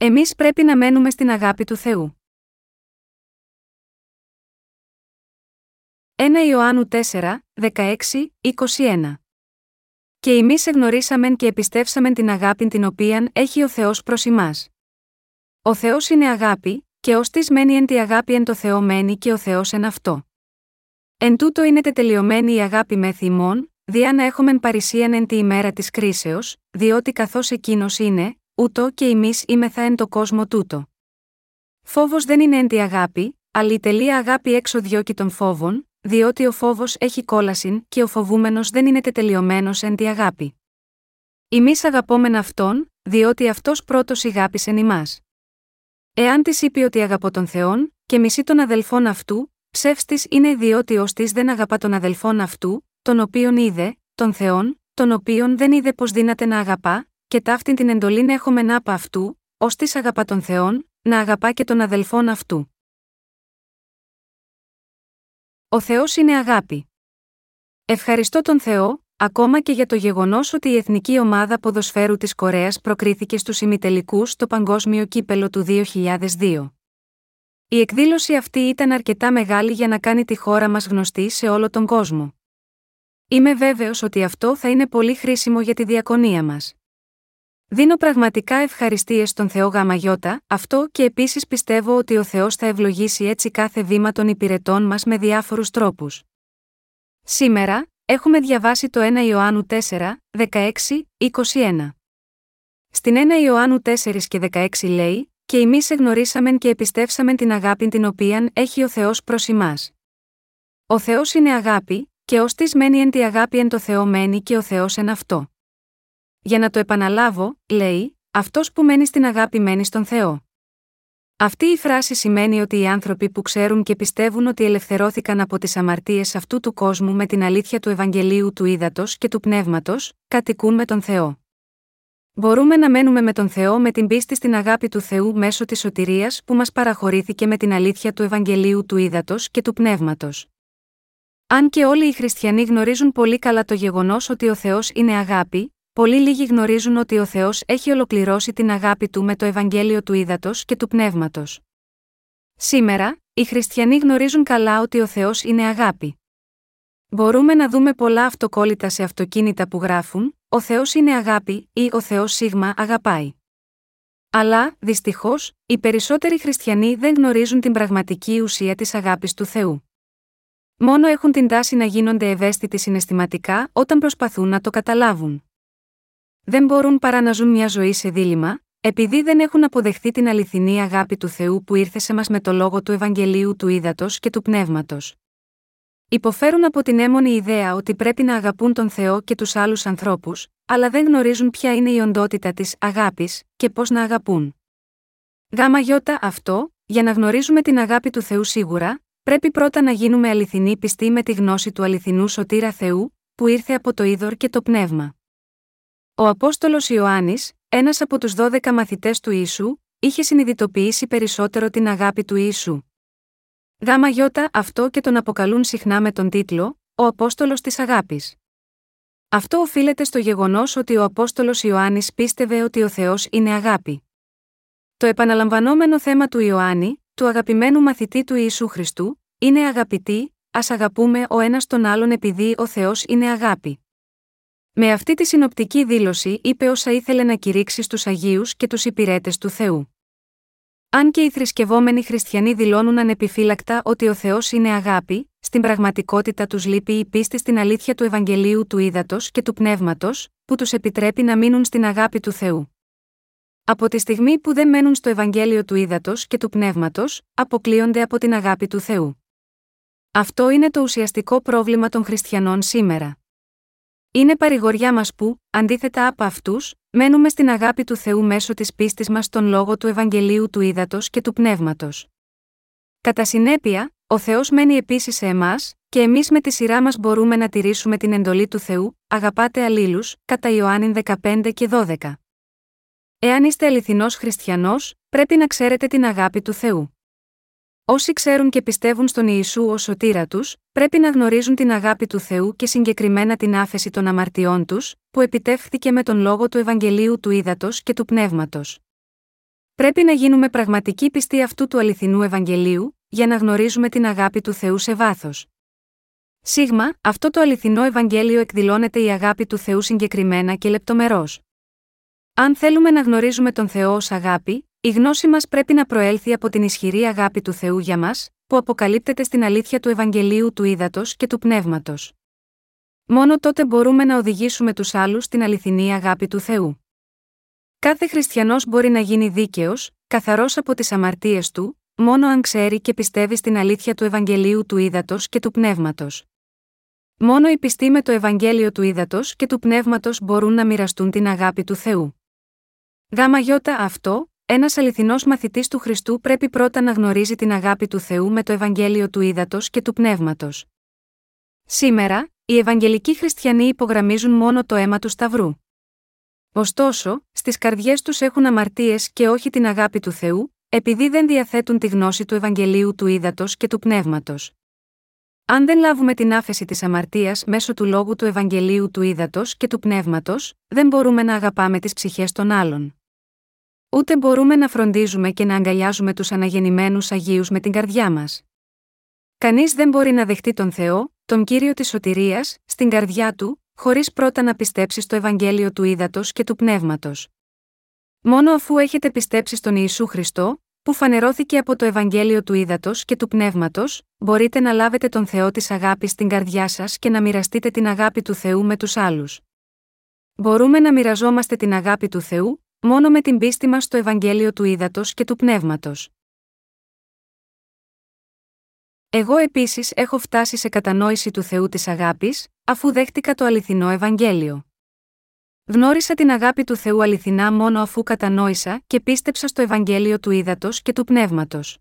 Εμείς πρέπει να μένουμε στην αγάπη του Θεού. 1 Ιωάννου 4, 16, 21 Και εμείς εγνωρίσαμεν και επιστεύσαμεν την αγάπη την οποίαν έχει ο Θεός προς εμάς. Ο Θεός είναι αγάπη, και ως της μένει εν τη αγάπη εν το Θεό μένει και ο Θεός εν αυτό. Εν τούτο είναι τετελειωμένη η αγάπη με θυμών, διά να έχουμε παρησίαν εν τη ημέρα της κρίσεως, διότι καθώς εκείνος είναι, ούτω και εμείς είμεθα εν το κόσμο τούτο. Φόβος δεν είναι εν τη αγάπη, αλλά η τελεία αγάπη έξω διώκει των φόβων, διότι ο φόβος έχει κόλασιν και ο φοβούμενος δεν είναι τετελειωμένος εν τη αγάπη. Εμείς αγαπόμεν αυτόν, διότι αυτός πρώτος ηγάπησεν ημάς. Εάν της είπε ότι αγαπώ τον Θεόν, και μισεί τον αδελφόν αυτού, ψεύστη είναι διότι ως της δεν αγαπά τον αδελφόν αυτού, τον οποίον είδε, τον Θεόν, τον οποίον δεν είδε πως δύναται να αγαπά, και ταύτην την εντολήν έχουμε να από αυτού, ως της αγαπά τον Θεόν, να αγαπά και τον αδελφόν αυτού. Ο Θεός είναι αγάπη. Ευχαριστώ τον Θεό, ακόμα και για το γεγονός ότι η εθνική ομάδα ποδοσφαίρου της Κορέας προκρίθηκε στους ημιτελικούς στο Παγκόσμιο Κύπελο του 2002. Η εκδήλωση αυτή ήταν αρκετά μεγάλη για να κάνει τη χώρα μας γνωστή σε όλο τον κόσμο. Είμαι βέβαιος ότι αυτό θα είναι πολύ χρήσιμο για τη διακονία μας. Δίνω πραγματικά ευχαριστίες στον Θεό Γαμαγιώτα, αυτό και επίσης πιστεύω ότι ο Θεός θα ευλογήσει έτσι κάθε βήμα των υπηρετών μας με διάφορους τρόπους. Σήμερα, έχουμε διαβάσει το 1 Ιωάννου 4, 16, 21. Στην 1 Ιωάννου 4 και 16 λέει: Και εμείς εγνωρίσαμεν και επιστεύσαμεν την αγάπη την οποία έχει ο Θεός προς εμά. Ο Θεός είναι αγάπη, και ως της μένει εν τη αγάπη εν το Θεό μένει και ο Θεός εν αυτό. Για να το επαναλάβω, λέει, αυτός που μένει στην αγάπη μένει στον Θεό. Αυτή η φράση σημαίνει ότι οι άνθρωποι που ξέρουν και πιστεύουν ότι ελευθερώθηκαν από τις αμαρτίες αυτού του κόσμου με την αλήθεια του Ευαγγελίου του Ήδατος και του Πνεύματος, κατοικούν με τον Θεό. Μπορούμε να μένουμε με τον Θεό με την πίστη στην αγάπη του Θεού μέσω της σωτηρίας που μας παραχωρήθηκε με την αλήθεια του Ευαγγελίου του Ήδατος και του Πνεύματος. Αν και όλοι οι χριστιανοί γνωρίζουν πολύ καλά το γεγονός ότι ο Θεός είναι αγάπη, Πολύ λίγοι γνωρίζουν ότι ο Θεός έχει ολοκληρώσει την αγάπη του με το Ευαγγέλιο του Ήδατος και του Πνεύματος. Σήμερα, οι χριστιανοί γνωρίζουν καλά ότι ο Θεός είναι αγάπη. Μπορούμε να δούμε πολλά αυτοκόλλητα σε αυτοκίνητα που γράφουν: Ο Θεός είναι αγάπη ή Ο Θεός Σίγμα αγαπάει. Αλλά, δυστυχώς, οι περισσότεροι χριστιανοί δεν γνωρίζουν την πραγματική ουσία της αγάπης του Θεού. Μόνο έχουν την τάση να γίνονται ευαίσθητοι συναισθηματικά όταν προσπαθούν να το καταλάβουν δεν μπορούν παρά να ζουν μια ζωή σε δίλημα, επειδή δεν έχουν αποδεχθεί την αληθινή αγάπη του Θεού που ήρθε σε μας με το λόγο του Ευαγγελίου του Ήδατος και του Πνεύματος. Υποφέρουν από την έμονη ιδέα ότι πρέπει να αγαπούν τον Θεό και τους άλλους ανθρώπους, αλλά δεν γνωρίζουν ποια είναι η οντότητα της αγάπης και πώς να αγαπούν. Γάμα γιώτα αυτό, για να γνωρίζουμε την αγάπη του Θεού σίγουρα, πρέπει πρώτα να γίνουμε αληθινοί πιστοί με τη γνώση του αληθινού σωτήρα Θεού, που ήρθε από το είδωρ και το πνεύμα. Ο Απόστολος Ιωάννης, ένας από τους δώδεκα μαθητές του Ιησού, είχε συνειδητοποιήσει περισσότερο την αγάπη του Ιησού. Γάμα γιώτα αυτό και τον αποκαλούν συχνά με τον τίτλο Ο Απόστολος της Αγάπης. Αυτό οφείλεται στο γεγονός ότι ο Απόστολος Ιωάννης πίστευε ότι ο Θεός είναι αγάπη. Το επαναλαμβανόμενο θέμα του Ιωάννη, του αγαπημένου μαθητή του Ιησού Χριστού, είναι αγαπητή, ας αγαπούμε ο ένας τον άλλον επειδή ο Θεός είναι αγάπη. Με αυτή τη συνοπτική δήλωση είπε όσα ήθελε να κηρύξει στους Αγίους και τους υπηρέτες του Θεού. Αν και οι θρησκευόμενοι χριστιανοί δηλώνουν ανεπιφύλακτα ότι ο Θεός είναι αγάπη, στην πραγματικότητα τους λείπει η πίστη στην αλήθεια του Ευαγγελίου του Ήδατος και του Πνεύματος, που τους επιτρέπει να μείνουν στην αγάπη του Θεού. Από τη στιγμή που δεν μένουν στο Ευαγγέλιο του Ήδατος και του Πνεύματος, αποκλείονται από την αγάπη του Θεού. Αυτό είναι το ουσιαστικό πρόβλημα των χριστιανών σήμερα. Είναι παρηγοριά μας που, αντίθετα από αυτούς, μένουμε στην αγάπη του Θεού μέσω της πίστης μας στον λόγο του Ευαγγελίου του Ήδατος και του Πνεύματος. Κατά συνέπεια, ο Θεός μένει επίσης σε εμάς, και εμείς με τη σειρά μας μπορούμε να τηρήσουμε την εντολή του Θεού, αγαπάτε αλλήλους, κατά Ιωάννη 15 και 12. Εάν είστε αληθινός χριστιανός, πρέπει να ξέρετε την αγάπη του Θεού. Όσοι ξέρουν και πιστεύουν στον Ιησού ως σωτήρα τους, πρέπει να γνωρίζουν την αγάπη του Θεού και συγκεκριμένα την άφεση των αμαρτιών τους, που επιτεύχθηκε με τον λόγο του Ευαγγελίου του Ήδατος και του Πνεύματος. Πρέπει να γίνουμε πραγματικοί πιστοί αυτού του αληθινού Ευαγγελίου, για να γνωρίζουμε την αγάπη του Θεού σε βάθος. Σίγμα, αυτό το αληθινό Ευαγγέλιο εκδηλώνεται η αγάπη του Θεού συγκεκριμένα και λεπτομερώς. Αν θέλουμε να γνωρίζουμε τον Θεό ως αγάπη, η γνώση μας πρέπει να προέλθει από την ισχυρή αγάπη του Θεού για μας, που αποκαλύπτεται στην αλήθεια του Ευαγγελίου του Ήδατος και του Πνεύματος. Μόνο τότε μπορούμε να οδηγήσουμε τους άλλους στην αληθινή αγάπη του Θεού. Κάθε χριστιανός μπορεί να γίνει δίκαιος, καθαρός από τις αμαρτίες του, μόνο αν ξέρει και πιστεύει στην αλήθεια του Ευαγγελίου του Ήδατος και του Πνεύματος. Μόνο οι πιστοί με το Ευαγγέλιο του Ήδατος και του Πνεύματος μπορούν να μοιραστούν την αγάπη του Θεού. Γάμα γιώτα αυτό, ένας αληθινός μαθητής του Χριστού πρέπει πρώτα να γνωρίζει την αγάπη του Θεού με το Ευαγγέλιο του Ήδατος και του Πνεύματος. Σήμερα, οι Ευαγγελικοί Χριστιανοί υπογραμμίζουν μόνο το αίμα του Σταυρού. Ωστόσο, στις καρδιές τους έχουν αμαρτίες και όχι την αγάπη του Θεού, επειδή δεν διαθέτουν τη γνώση του Ευαγγελίου του Ήδατος και του Πνεύματος. Αν δεν λάβουμε την άφεση της αμαρτίας μέσω του λόγου του Ευαγγελίου του Ήδατος και του Πνεύματος, δεν μπορούμε να αγαπάμε τις ψυχές των άλλων. Ούτε μπορούμε να φροντίζουμε και να αγκαλιάζουμε τους αναγεννημένους Αγίους με την καρδιά μας. Κανείς δεν μπορεί να δεχτεί τον Θεό, τον κύριο της σωτηρίας, στην καρδιά του, χωρίς πρώτα να πιστέψει στο Ευαγγέλιο του Ήδατος και του Πνεύματος. Μόνο αφού έχετε πιστέψει στον Ιησού Χριστό, που φανερώθηκε από το Ευαγγέλιο του Ήδατος και του Πνεύματος, μπορείτε να λάβετε τον Θεό της αγάπης στην καρδιά σας και να μοιραστείτε την αγάπη του Θεού με τους άλλους. Μπορούμε να μοιραζόμαστε την αγάπη του Θεού, μόνο με την πίστη μας στο Ευαγγέλιο του Ήδατος και του Πνεύματος. Εγώ επίσης έχω φτάσει σε κατανόηση του Θεού της αγάπης, αφού δέχτηκα το αληθινό Ευαγγέλιο. Γνώρισα την αγάπη του Θεού αληθινά μόνο αφού κατανόησα και πίστεψα στο Ευαγγέλιο του Ήδατος και του Πνεύματος.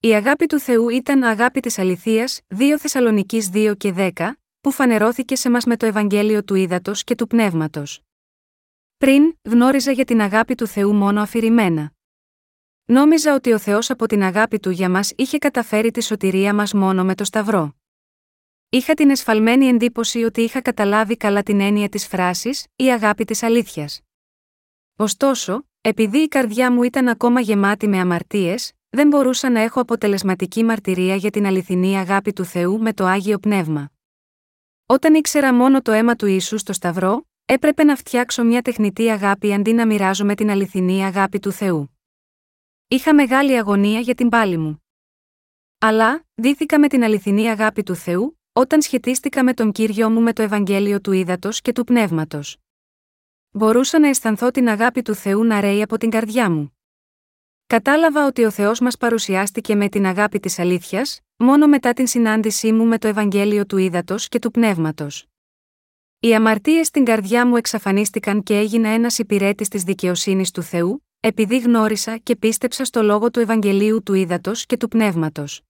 Η αγάπη του Θεού ήταν αγάπη της αληθείας, 2 Θεσσαλονική 2 και 10, που φανερώθηκε σε μας με το Ευαγγέλιο του Ήδατος και του Πνεύματος. Πριν, γνώριζα για την αγάπη του Θεού μόνο αφηρημένα. Νόμιζα ότι ο Θεός από την αγάπη του για μας είχε καταφέρει τη σωτηρία μας μόνο με το Σταυρό. Είχα την εσφαλμένη εντύπωση ότι είχα καταλάβει καλά την έννοια της φράσης «Η αγάπη της αλήθειας». Ωστόσο, επειδή η καρδιά μου ήταν ακόμα γεμάτη με αμαρτίες, δεν μπορούσα να έχω αποτελεσματική μαρτυρία για την αληθινή αγάπη του Θεού με το άγιο πνεύμα. Όταν ήξερα μόνο το αίμα του Ιησού στο Σταυρό, έπρεπε να φτιάξω μια τεχνητή αγάπη αντί να μοιράζομαι την αληθινή αγάπη του Θεού. Είχα μεγάλη αγωνία για την πάλη μου. Αλλά, δίθηκα με την αληθινή αγάπη του Θεού, όταν σχετίστηκα με τον κύριο μου με το Ευαγγέλιο του Ήδατος και του Πνεύματος. Μπορούσα να αισθανθώ την αγάπη του Θεού να ρέει από την καρδιά μου. Κατάλαβα ότι ο Θεός μας παρουσιάστηκε με την αγάπη της αλήθειας, μόνο μετά την συνάντησή μου με το Ευαγγέλιο του Ήδατος και του Πνεύματος. Οι αμαρτίες στην καρδιά μου εξαφανίστηκαν και έγινα ένας υπηρέτης της δικαιοσύνης του Θεού, επειδή γνώρισα και πίστεψα στο λόγο του Ευαγγελίου του Ήδατος και του Πνεύματος.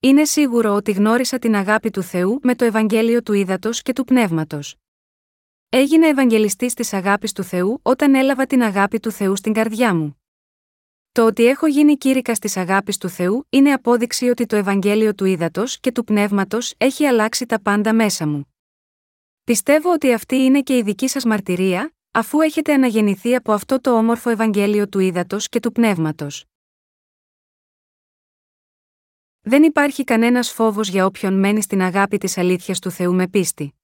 Είναι σίγουρο ότι γνώρισα την αγάπη του Θεού με το Ευαγγέλιο του Ήδατος και του Πνεύματος. Έγινα Ευαγγελιστής της αγάπης του Θεού όταν έλαβα την αγάπη του Θεού στην καρδιά μου. Το ότι έχω γίνει κήρυκας της αγάπης του Θεού είναι απόδειξη ότι το Ευαγγέλιο του Ήδατος και του Πνεύματος έχει αλλάξει τα πάντα μέσα μου. Πιστεύω ότι αυτή είναι και η δική σας μαρτυρία, αφού έχετε αναγεννηθεί από αυτό το όμορφο Ευαγγέλιο του Ήδατος και του Πνεύματος. Δεν υπάρχει κανένας φόβος για όποιον μένει στην αγάπη της αλήθειας του Θεού με πίστη.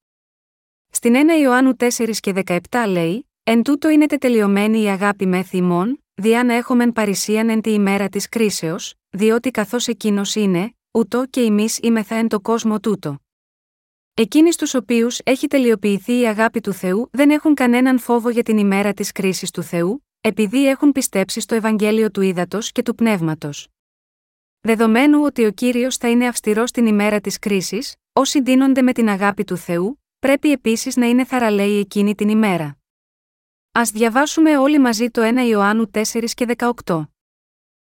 Στην 1 Ιωάννου 4 και 17 λέει: Εν τούτο είναι τετελειωμένη η αγάπη με θυμών, διά να έχομεν παρησίαν εν τη ημέρα της κρίσεως, διότι καθώς εκείνος είναι, ούτω και εμείς είμεθα εν το κόσμο τούτο. Εκείνοι στους οποίους έχει τελειοποιηθεί η αγάπη του Θεού δεν έχουν κανέναν φόβο για την ημέρα της κρίσης του Θεού, επειδή έχουν πιστέψει στο Ευαγγέλιο του Ήδατος και του Πνεύματος. Δεδομένου ότι ο κύριος θα είναι αυστηρός την ημέρα της κρίσης, όσοι δίνονται με την αγάπη του Θεού, πρέπει επίσης να είναι θαραλέοι εκείνη την ημέρα. Α διαβάσουμε όλοι μαζί το 1 Ιωάννου 4 και 18.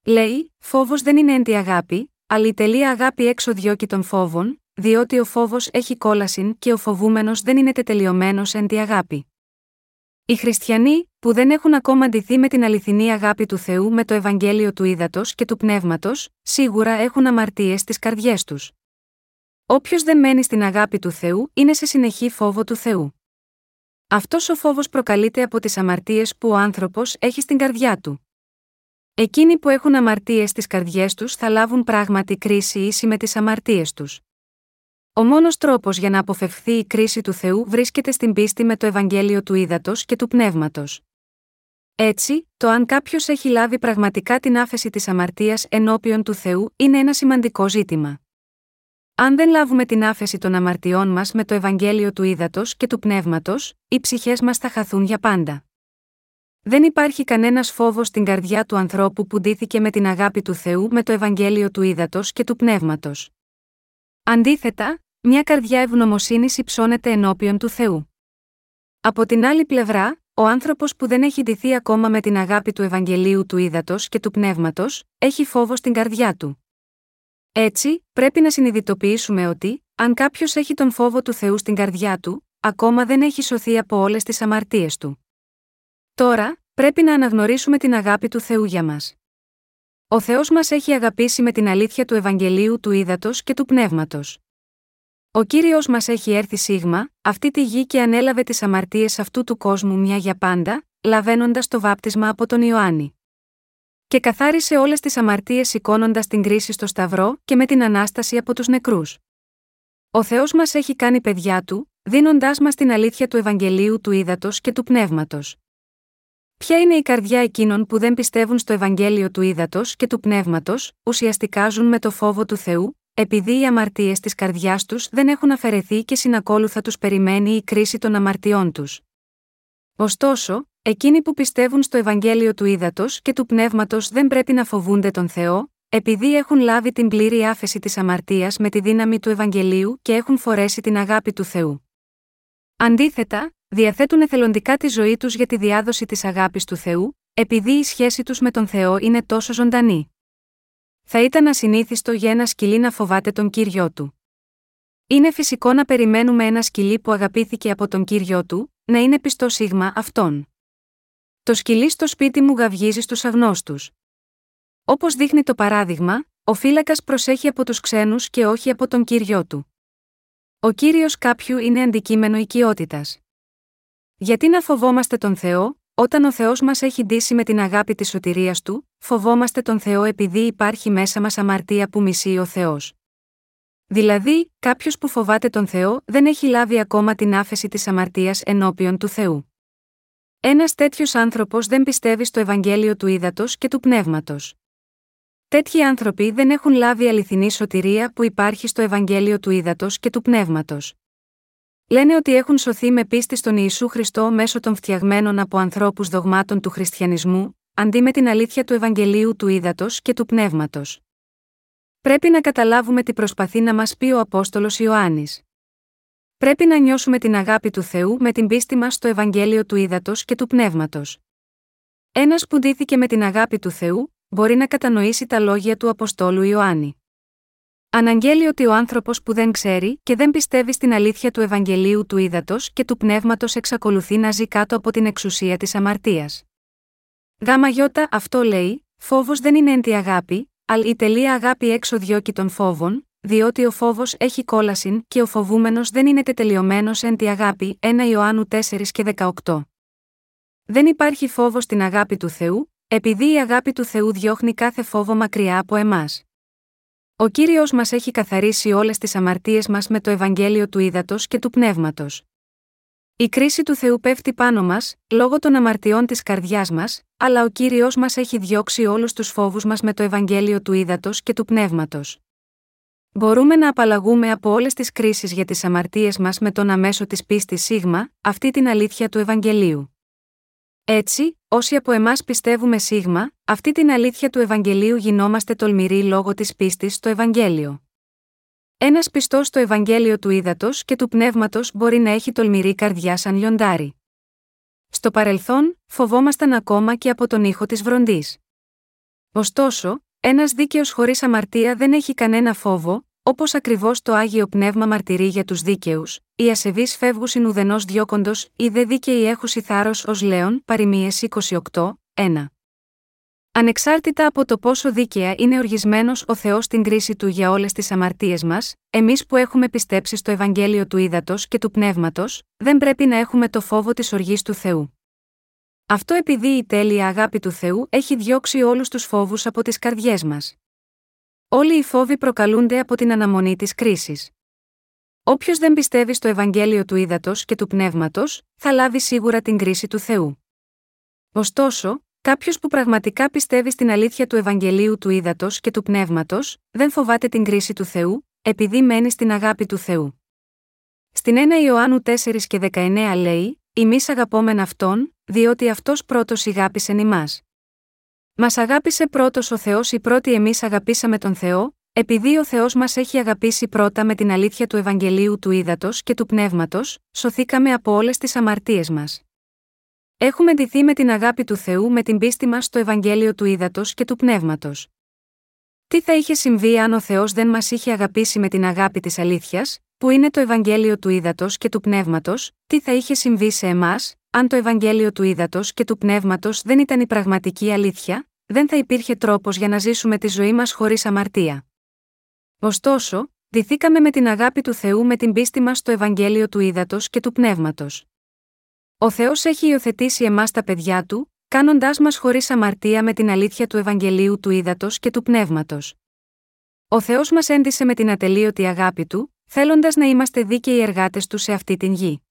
Λέει: Φόβος δεν είναι εν τη αγάπη, αλλά η τελεία αγάπη έξω διώκει των φόβων, διότι ο φόβος έχει κόλαση και ο φοβούμενος δεν είναι τετελειωμένος εν τη αγάπη. Οι χριστιανοί, που δεν έχουν ακόμα ντυθεί με την αληθινή αγάπη του Θεού με το Ευαγγέλιο του Ήδατος και του Πνεύματος, σίγουρα έχουν αμαρτίες στις καρδιές τους. Όποιος δεν μένει στην αγάπη του Θεού είναι σε συνεχή φόβο του Θεού. Αυτός ο φόβος προκαλείται από τις αμαρτίες που ο άνθρωπος έχει στην καρδιά του. Εκείνοι που έχουν αμαρτίες στις καρδιές τους θα λάβουν πράγματι κρίση ίση με τις αμαρτίες τους. Ο μόνος τρόπος για να αποφευχθεί η κρίση του Θεού βρίσκεται στην πίστη με το Ευαγγέλιο του Ήδατος και του Πνεύματος. Έτσι, το αν κάποιος έχει λάβει πραγματικά την άφεση της αμαρτίας ενώπιον του Θεού είναι ένα σημαντικό ζήτημα. Αν δεν λάβουμε την άφεση των αμαρτιών μας με το Ευαγγέλιο του Ήδατος και του Πνεύματος, οι ψυχές μας θα χαθούν για πάντα. Δεν υπάρχει κανένας φόβος στην καρδιά του ανθρώπου που ντύθηκε με την αγάπη του Θεού με το Ευαγγέλιο του Ήδατος και του Πνεύματος. Αντίθετα, μια καρδιά ευγνωμοσύνης υψώνεται ενώπιον του Θεού. Από την άλλη πλευρά, ο άνθρωπος που δεν έχει ντυθεί ακόμα με την αγάπη του Ευαγγελίου του Ήδατος και του Πνεύματος, έχει φόβο στην καρδιά του. Έτσι, πρέπει να συνειδητοποιήσουμε ότι, αν κάποιος έχει τον φόβο του Θεού στην καρδιά του, ακόμα δεν έχει σωθεί από όλες τις αμαρτίες του. Τώρα, πρέπει να αναγνωρίσουμε την αγάπη του Θεού για μας. Ο Θεός μας έχει αγαπήσει με την αλήθεια του Ευαγγελίου του Ήδατος και του Πνεύματος. Ο κύριος μας έχει έρθει σίγμα, αυτή τη γη και ανέλαβε τις αμαρτίες αυτού του κόσμου μια για πάντα, λαβαίνοντας το βάπτισμα από τον Ιωάννη. Και καθάρισε όλες τις αμαρτίες σηκώνοντας την κρίση στο Σταυρό και με την ανάσταση από τους νεκρούς. Ο Θεός μας έχει κάνει παιδιά του, δίνοντάς μας την αλήθεια του Ευαγγελίου του Ήδατος και του Πνεύματος. Ποια είναι η καρδιά εκείνων που δεν πιστεύουν στο Ευαγγέλιο του Ήδατος και του Πνεύματος, ουσιαστικά ζουν με το φόβο του Θεού, επειδή οι αμαρτίες της καρδιάς τους δεν έχουν αφαιρεθεί και συνακόλουθα τους περιμένει η κρίση των αμαρτιών τους. Ωστόσο, εκείνοι που πιστεύουν στο Ευαγγέλιο του Ήδατος και του Πνεύματος δεν πρέπει να φοβούνται τον Θεό, επειδή έχουν λάβει την πλήρη άφεση της αμαρτίας με τη δύναμη του Ευαγγελίου και έχουν φορέσει την αγάπη του Θεού. Αντίθετα, διαθέτουν εθελοντικά τη ζωή τους για τη διάδοση της αγάπης του Θεού, επειδή η σχέση τους με τον Θεό είναι τόσο ζωντανή. Θα ήταν ασυνήθιστο για ένα σκυλί να φοβάται τον κύριο του. Είναι φυσικό να περιμένουμε ένα σκυλί που αγαπήθηκε από τον κύριο του, να είναι πιστό σίγμα αυτόν. Το σκυλί στο σπίτι μου γαυγίζει στους αγνώστους. Όπως δείχνει το παράδειγμα, ο φύλακας προσέχει από τους ξένους και όχι από τον κύριο του. Ο κύριος κάποιου είναι αντικείμενο οικειότητας. Γιατί να φοβόμαστε τον Θεό, όταν ο Θεός μας έχει ντύσει με την αγάπη της σωτηρίας του, φοβόμαστε τον Θεό επειδή υπάρχει μέσα μας αμαρτία που μισεί ο Θεός. Δηλαδή, κάποιος που φοβάται τον Θεό δεν έχει λάβει ακόμα την άφεση της αμαρτίας ενώπιον του Θεού. Ένας τέτοιος άνθρωπος δεν πιστεύει στο Ευαγγέλιο του ύδατο και του πνεύματος. Τέτοιοι άνθρωποι δεν έχουν λάβει αληθινή σωτηρία που υπάρχει στο Ευαγγέλιο του ύδατο και του πνεύματος. Λένε ότι έχουν σωθεί με πίστη στον Ιησού Χριστό μέσω των φτιαγμένων από ανθρώπους δογμάτων του χριστιανισμού, αντί με την αλήθεια του Ευαγγελίου του ύδατο και του πνεύματος. Πρέπει να καταλάβουμε τι προσπαθεί να μας πει ο Απόστολος Ιωάννης. Πρέπει να νιώσουμε την αγάπη του Θεού με την πίστη μας στο Ευαγγέλιο του ύδατο και του πνεύματος. Ένας που ντύθηκε με την αγάπη του Θεού, μπορεί να κατανοήσει τα λόγια του Αποστόλου Ιωάννη. Αναγγέλει ότι ο άνθρωπος που δεν ξέρει και δεν πιστεύει στην αλήθεια του Ευαγγελίου του ύδατο και του πνεύματος εξακολουθεί να ζει κάτω από την εξουσία της αμαρτίας. Γάμα γιώτα αυτό λέει, φόβος δεν είναι εν τη αγάπη, αλλά η τελεία αγάπη έξω διώκει των φόβων, διότι ο φόβος έχει κόλασιν και ο φοβούμενος δεν είναι τετελειωμένος εν τη αγάπη 1 Ιωάννου 4 και 18. Δεν υπάρχει φόβος στην αγάπη του Θεού, επειδή η αγάπη του Θεού διώχνει κάθε φόβο μακριά από εμάς. Ο κύριος μας έχει καθαρίσει όλες τις αμαρτίες μας με το Ευαγγέλιο του Ήδατος και του Πνεύματος. Η κρίση του Θεού πέφτει πάνω μας, λόγω των αμαρτιών της καρδιάς μας, αλλά ο κύριος μας έχει διώξει όλους τους φόβους μας με το Ευαγγέλιο του Ήδατος και του Πνεύματος. Μπορούμε να απαλλαγούμε από όλες τις κρίσεις για τις αμαρτίες μας με τον αμέσω της πίστης σίγμα, αυτή την αλήθεια του Ευαγγελίου. Έτσι, όσοι από εμάς πιστεύουμε σίγμα, αυτή την αλήθεια του Ευαγγελίου γινόμαστε τολμηροί λόγω της πίστης στο Ευαγγέλιο. Ένας πιστός στο Ευαγγέλιο του ύδατο και του πνεύματος μπορεί να έχει τολμηρή καρδιά σαν λιοντάρι. Στο παρελθόν, φοβόμασταν ακόμα και από τον ήχο της βροντής. Ωστόσο, ένας δίκαιος χωρίς αμαρτία δεν έχει κανένα φόβο, Όπως ακριβώς το άγιο πνεύμα μαρτυρεί για τους δίκαιους, οι ασεβείς φεύγουν ουδενός διώκοντος, ή δε δίκαιοι έχουσι θάρρο ως λέον, παροιμίε 28, 1. Ανεξάρτητα από το πόσο δίκαια είναι οργισμένος ο Θεός στην κρίση του για όλες τις αμαρτίες μας, εμείς που έχουμε πιστέψει στο Ευαγγέλιο του Ήδατος και του Πνεύματος, δεν πρέπει να έχουμε το φόβο της οργής του Θεού. Αυτό επειδή η τέλεια αγάπη του Θεού έχει διώξει όλους τους φόβους από τις καρδιές μας. Όλοι οι φόβοι προκαλούνται από την αναμονή της κρίσης. Όποιος δεν πιστεύει στο Ευαγγέλιο του ύδατο και του πνεύματος, θα λάβει σίγουρα την κρίση του Θεού. Ωστόσο, κάποιος που πραγματικά πιστεύει στην αλήθεια του Ευαγγελίου του ύδατο και του πνεύματος, δεν φοβάται την κρίση του Θεού, επειδή μένει στην αγάπη του Θεού. Στην 1 Ιωάννου 4 και 19 λέει: Εμεί αγαπόμεν αυτόν, διότι αυτός πρώτος ηγάπησε ημάς. Μας αγάπησε πρώτος ο Θεός ή πρώτοι εμείς αγαπήσαμε τον Θεό, επειδή ο Θεός μας έχει αγαπήσει πρώτα με την αλήθεια του Ευαγγελίου του ύδατο και του πνεύματος, σωθήκαμε από όλες τις αμαρτίες μας. Έχουμε ντυθεί με την αγάπη του Θεού με την πίστη μας στο Ευαγγέλιο του ύδατο και του πνεύματος. Τι θα είχε συμβεί αν ο Θεός δεν μας είχε αγαπήσει με την αγάπη της αλήθειας, που είναι το Ευαγγέλιο του ύδατο και του πνεύματος, τι θα είχε συμβεί σε εμάς, αν το Ευαγγέλιο του ύδατο και του πνεύματος δεν ήταν η πραγματική αλήθεια, δεν θα υπήρχε τρόπος για να ζήσουμε τη ζωή μας χωρίς αμαρτία. Ωστόσο, δηθήκαμε με την αγάπη του Θεού με την πίστη μας στο Ευαγγέλιο του ύδατο και του πνεύματος. Ο Θεός έχει υιοθετήσει εμάς τα παιδιά του, κάνοντάς μας χωρίς αμαρτία με την αλήθεια του Ευαγγελίου του ύδατο και του πνεύματος. Ο Θεός μας έντισε με την ατελείωτη αγάπη του, θέλοντας να είμαστε δίκαιοι εργάτες του σε αυτή την γη.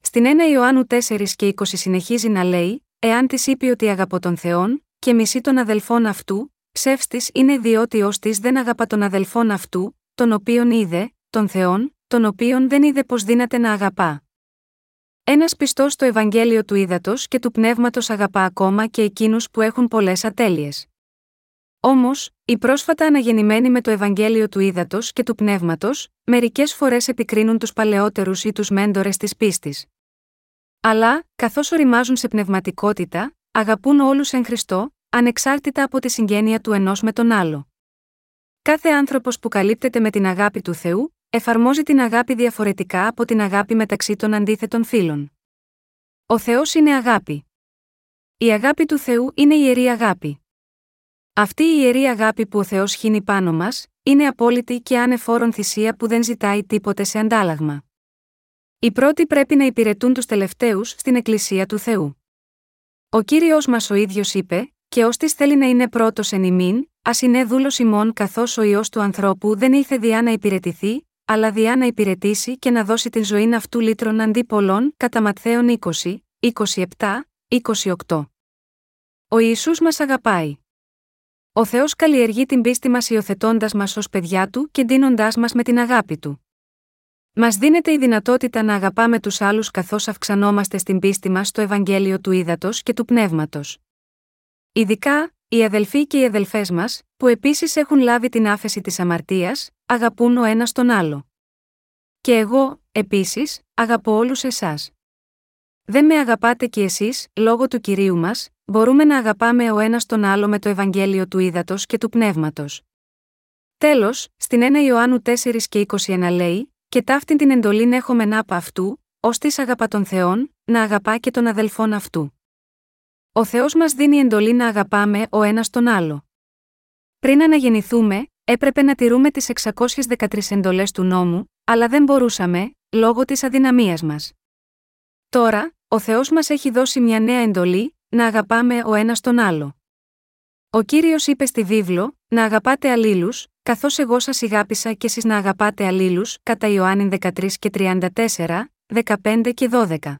Στην 1 Ιωάννου 4 και 20 συνεχίζει να λέει: Εάν της είπε ότι αγαπώ τον Θεόν, και μισεί τον αδελφόν αυτού, ψεύστη είναι διότι ως της δεν αγαπά τον αδελφόν αυτού, τον οποίον είδε, τον Θεόν, τον οποίον δεν είδε πως δύναται να αγαπά. Ένας πιστός στο Ευαγγέλιο του ύδατο και του πνεύματος αγαπά ακόμα και εκείνους που έχουν πολλές ατέλειες. Όμως, οι πρόσφατα αναγεννημένοι με το Ευαγγέλιο του ύδατο και του πνεύματος, μερικές φορές επικρίνουν τους παλαιότερους ή τους μέντορες της πίστης. Αλλά, καθώς οριμάζουν σε πνευματικότητα, αγαπούν όλους εν Χριστώ, ανεξάρτητα από τη συγγένεια του ενός με τον άλλο. Κάθε άνθρωπος που καλύπτεται με την αγάπη του Θεού, εφαρμόζει την αγάπη διαφορετικά από την αγάπη μεταξύ των αντίθετων φίλων. Ο Θεός είναι αγάπη. Η αγάπη του Θεού είναι ιερή αγάπη. Αυτή η ιερή αγάπη που ο Θεός χύνει πάνω μας, είναι απόλυτη και ανεφόρον θυσία που δεν ζητάει τίποτε σε αντάλλαγμα. Οι πρώτοι πρέπει να υπηρετούν τους τελευταίους στην Εκκλησία του Θεού. Ο κύριος μας ο ίδιος είπε, και ώστι θέλει να είναι πρώτος εν ημίν, ας είναι δούλος ημών καθώς ο ιό του ανθρώπου δεν ήρθε διά να υπηρετηθεί, αλλά διά να υπηρετήσει και να δώσει την ζωή αυτού λύτρων αντί πολλών, κατά Ματθαίων 20, 27, 28. Ο Ιησούς μας αγαπάει. Ο Θεός καλλιεργεί την πίστη μας υιοθετώντας μας ως παιδιά του και δίνοντά μας με την αγάπη του. Μας δίνεται η δυνατότητα να αγαπάμε τους άλλους καθώς αυξανόμαστε στην πίστη μας στο Ευαγγέλιο του Ήδατος και του Πνεύματος. Ειδικά, οι αδελφοί και οι αδελφές μας, που επίσης έχουν λάβει την άφεση της αμαρτίας, αγαπούν ο ένας τον άλλο. Και εγώ, επίσης, αγαπώ όλους εσάς. Δεν με αγαπάτε κι εσείς, λόγω του κυρίου μας, μπορούμε να αγαπάμε ο ένας τον άλλο με το Ευαγγέλιο του Ήδατος και του Πνεύματος. Τέλος, στην 1 Ιωάννου 4 και 21 λέει: Και ταύτην την εντολήν έχουμε να από αυτού, ως της αγαπά τον Θεόν, να αγαπά και τον αδελφόν αυτού. Ο Θεός μας δίνει εντολή να αγαπάμε ο ένας τον άλλο. Πριν αναγεννηθούμε, έπρεπε να τηρούμε τις 613 εντολές του νόμου, αλλά δεν μπορούσαμε, λόγω της αδυναμίας μας. Τώρα, ο Θεός μας έχει δώσει μια νέα εντολή, να αγαπάμε ο ένας τον άλλο. Ο κύριος είπε στη βίβλο, να αγαπάτε αλλήλους, καθώς εγώ σας ηγάπησα και εσείς να αγαπάτε αλλήλους, κατά Ιωάννη 13 και 34, 15 και 12.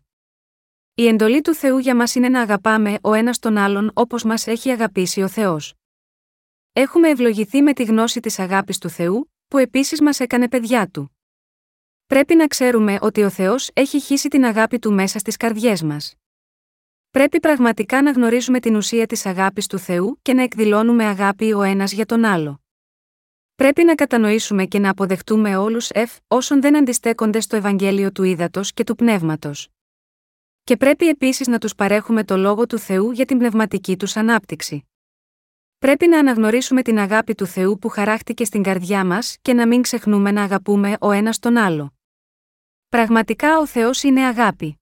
Η εντολή του Θεού για μας είναι να αγαπάμε ο ένας τον άλλον όπως μας έχει αγαπήσει ο Θεός. Έχουμε ευλογηθεί με τη γνώση της αγάπης του Θεού, που επίσης μας έκανε παιδιά του. Πρέπει να ξέρουμε ότι ο Θεός έχει χύσει την αγάπη του μέσα στις καρδιές μας. Πρέπει πραγματικά να γνωρίζουμε την ουσία της αγάπης του Θεού και να εκδηλώνουμε αγάπη ο ένας για τον άλλο. Πρέπει να κατανοήσουμε και να αποδεχτούμε όλους εφ όσων δεν αντιστέκονται στο Ευαγγέλιο του Ήδατος και του Πνεύματος. Και πρέπει επίσης να τους παρέχουμε το λόγο του Θεού για την πνευματική τους ανάπτυξη. Πρέπει να αναγνωρίσουμε την αγάπη του Θεού που χαράχτηκε στην καρδιά μας και να μην ξεχνούμε να αγαπούμε ο ένας τον άλλο. Πραγματικά ο Θεός είναι αγάπη.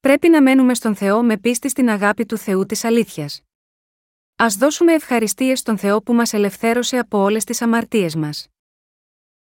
Πρέπει να μένουμε στον Θεό με πίστη στην αγάπη του Θεού της αλήθειας. Α δώσουμε ευχαριστίες στον Θεό που μας ελευθέρωσε από όλες τις αμαρτίες μας.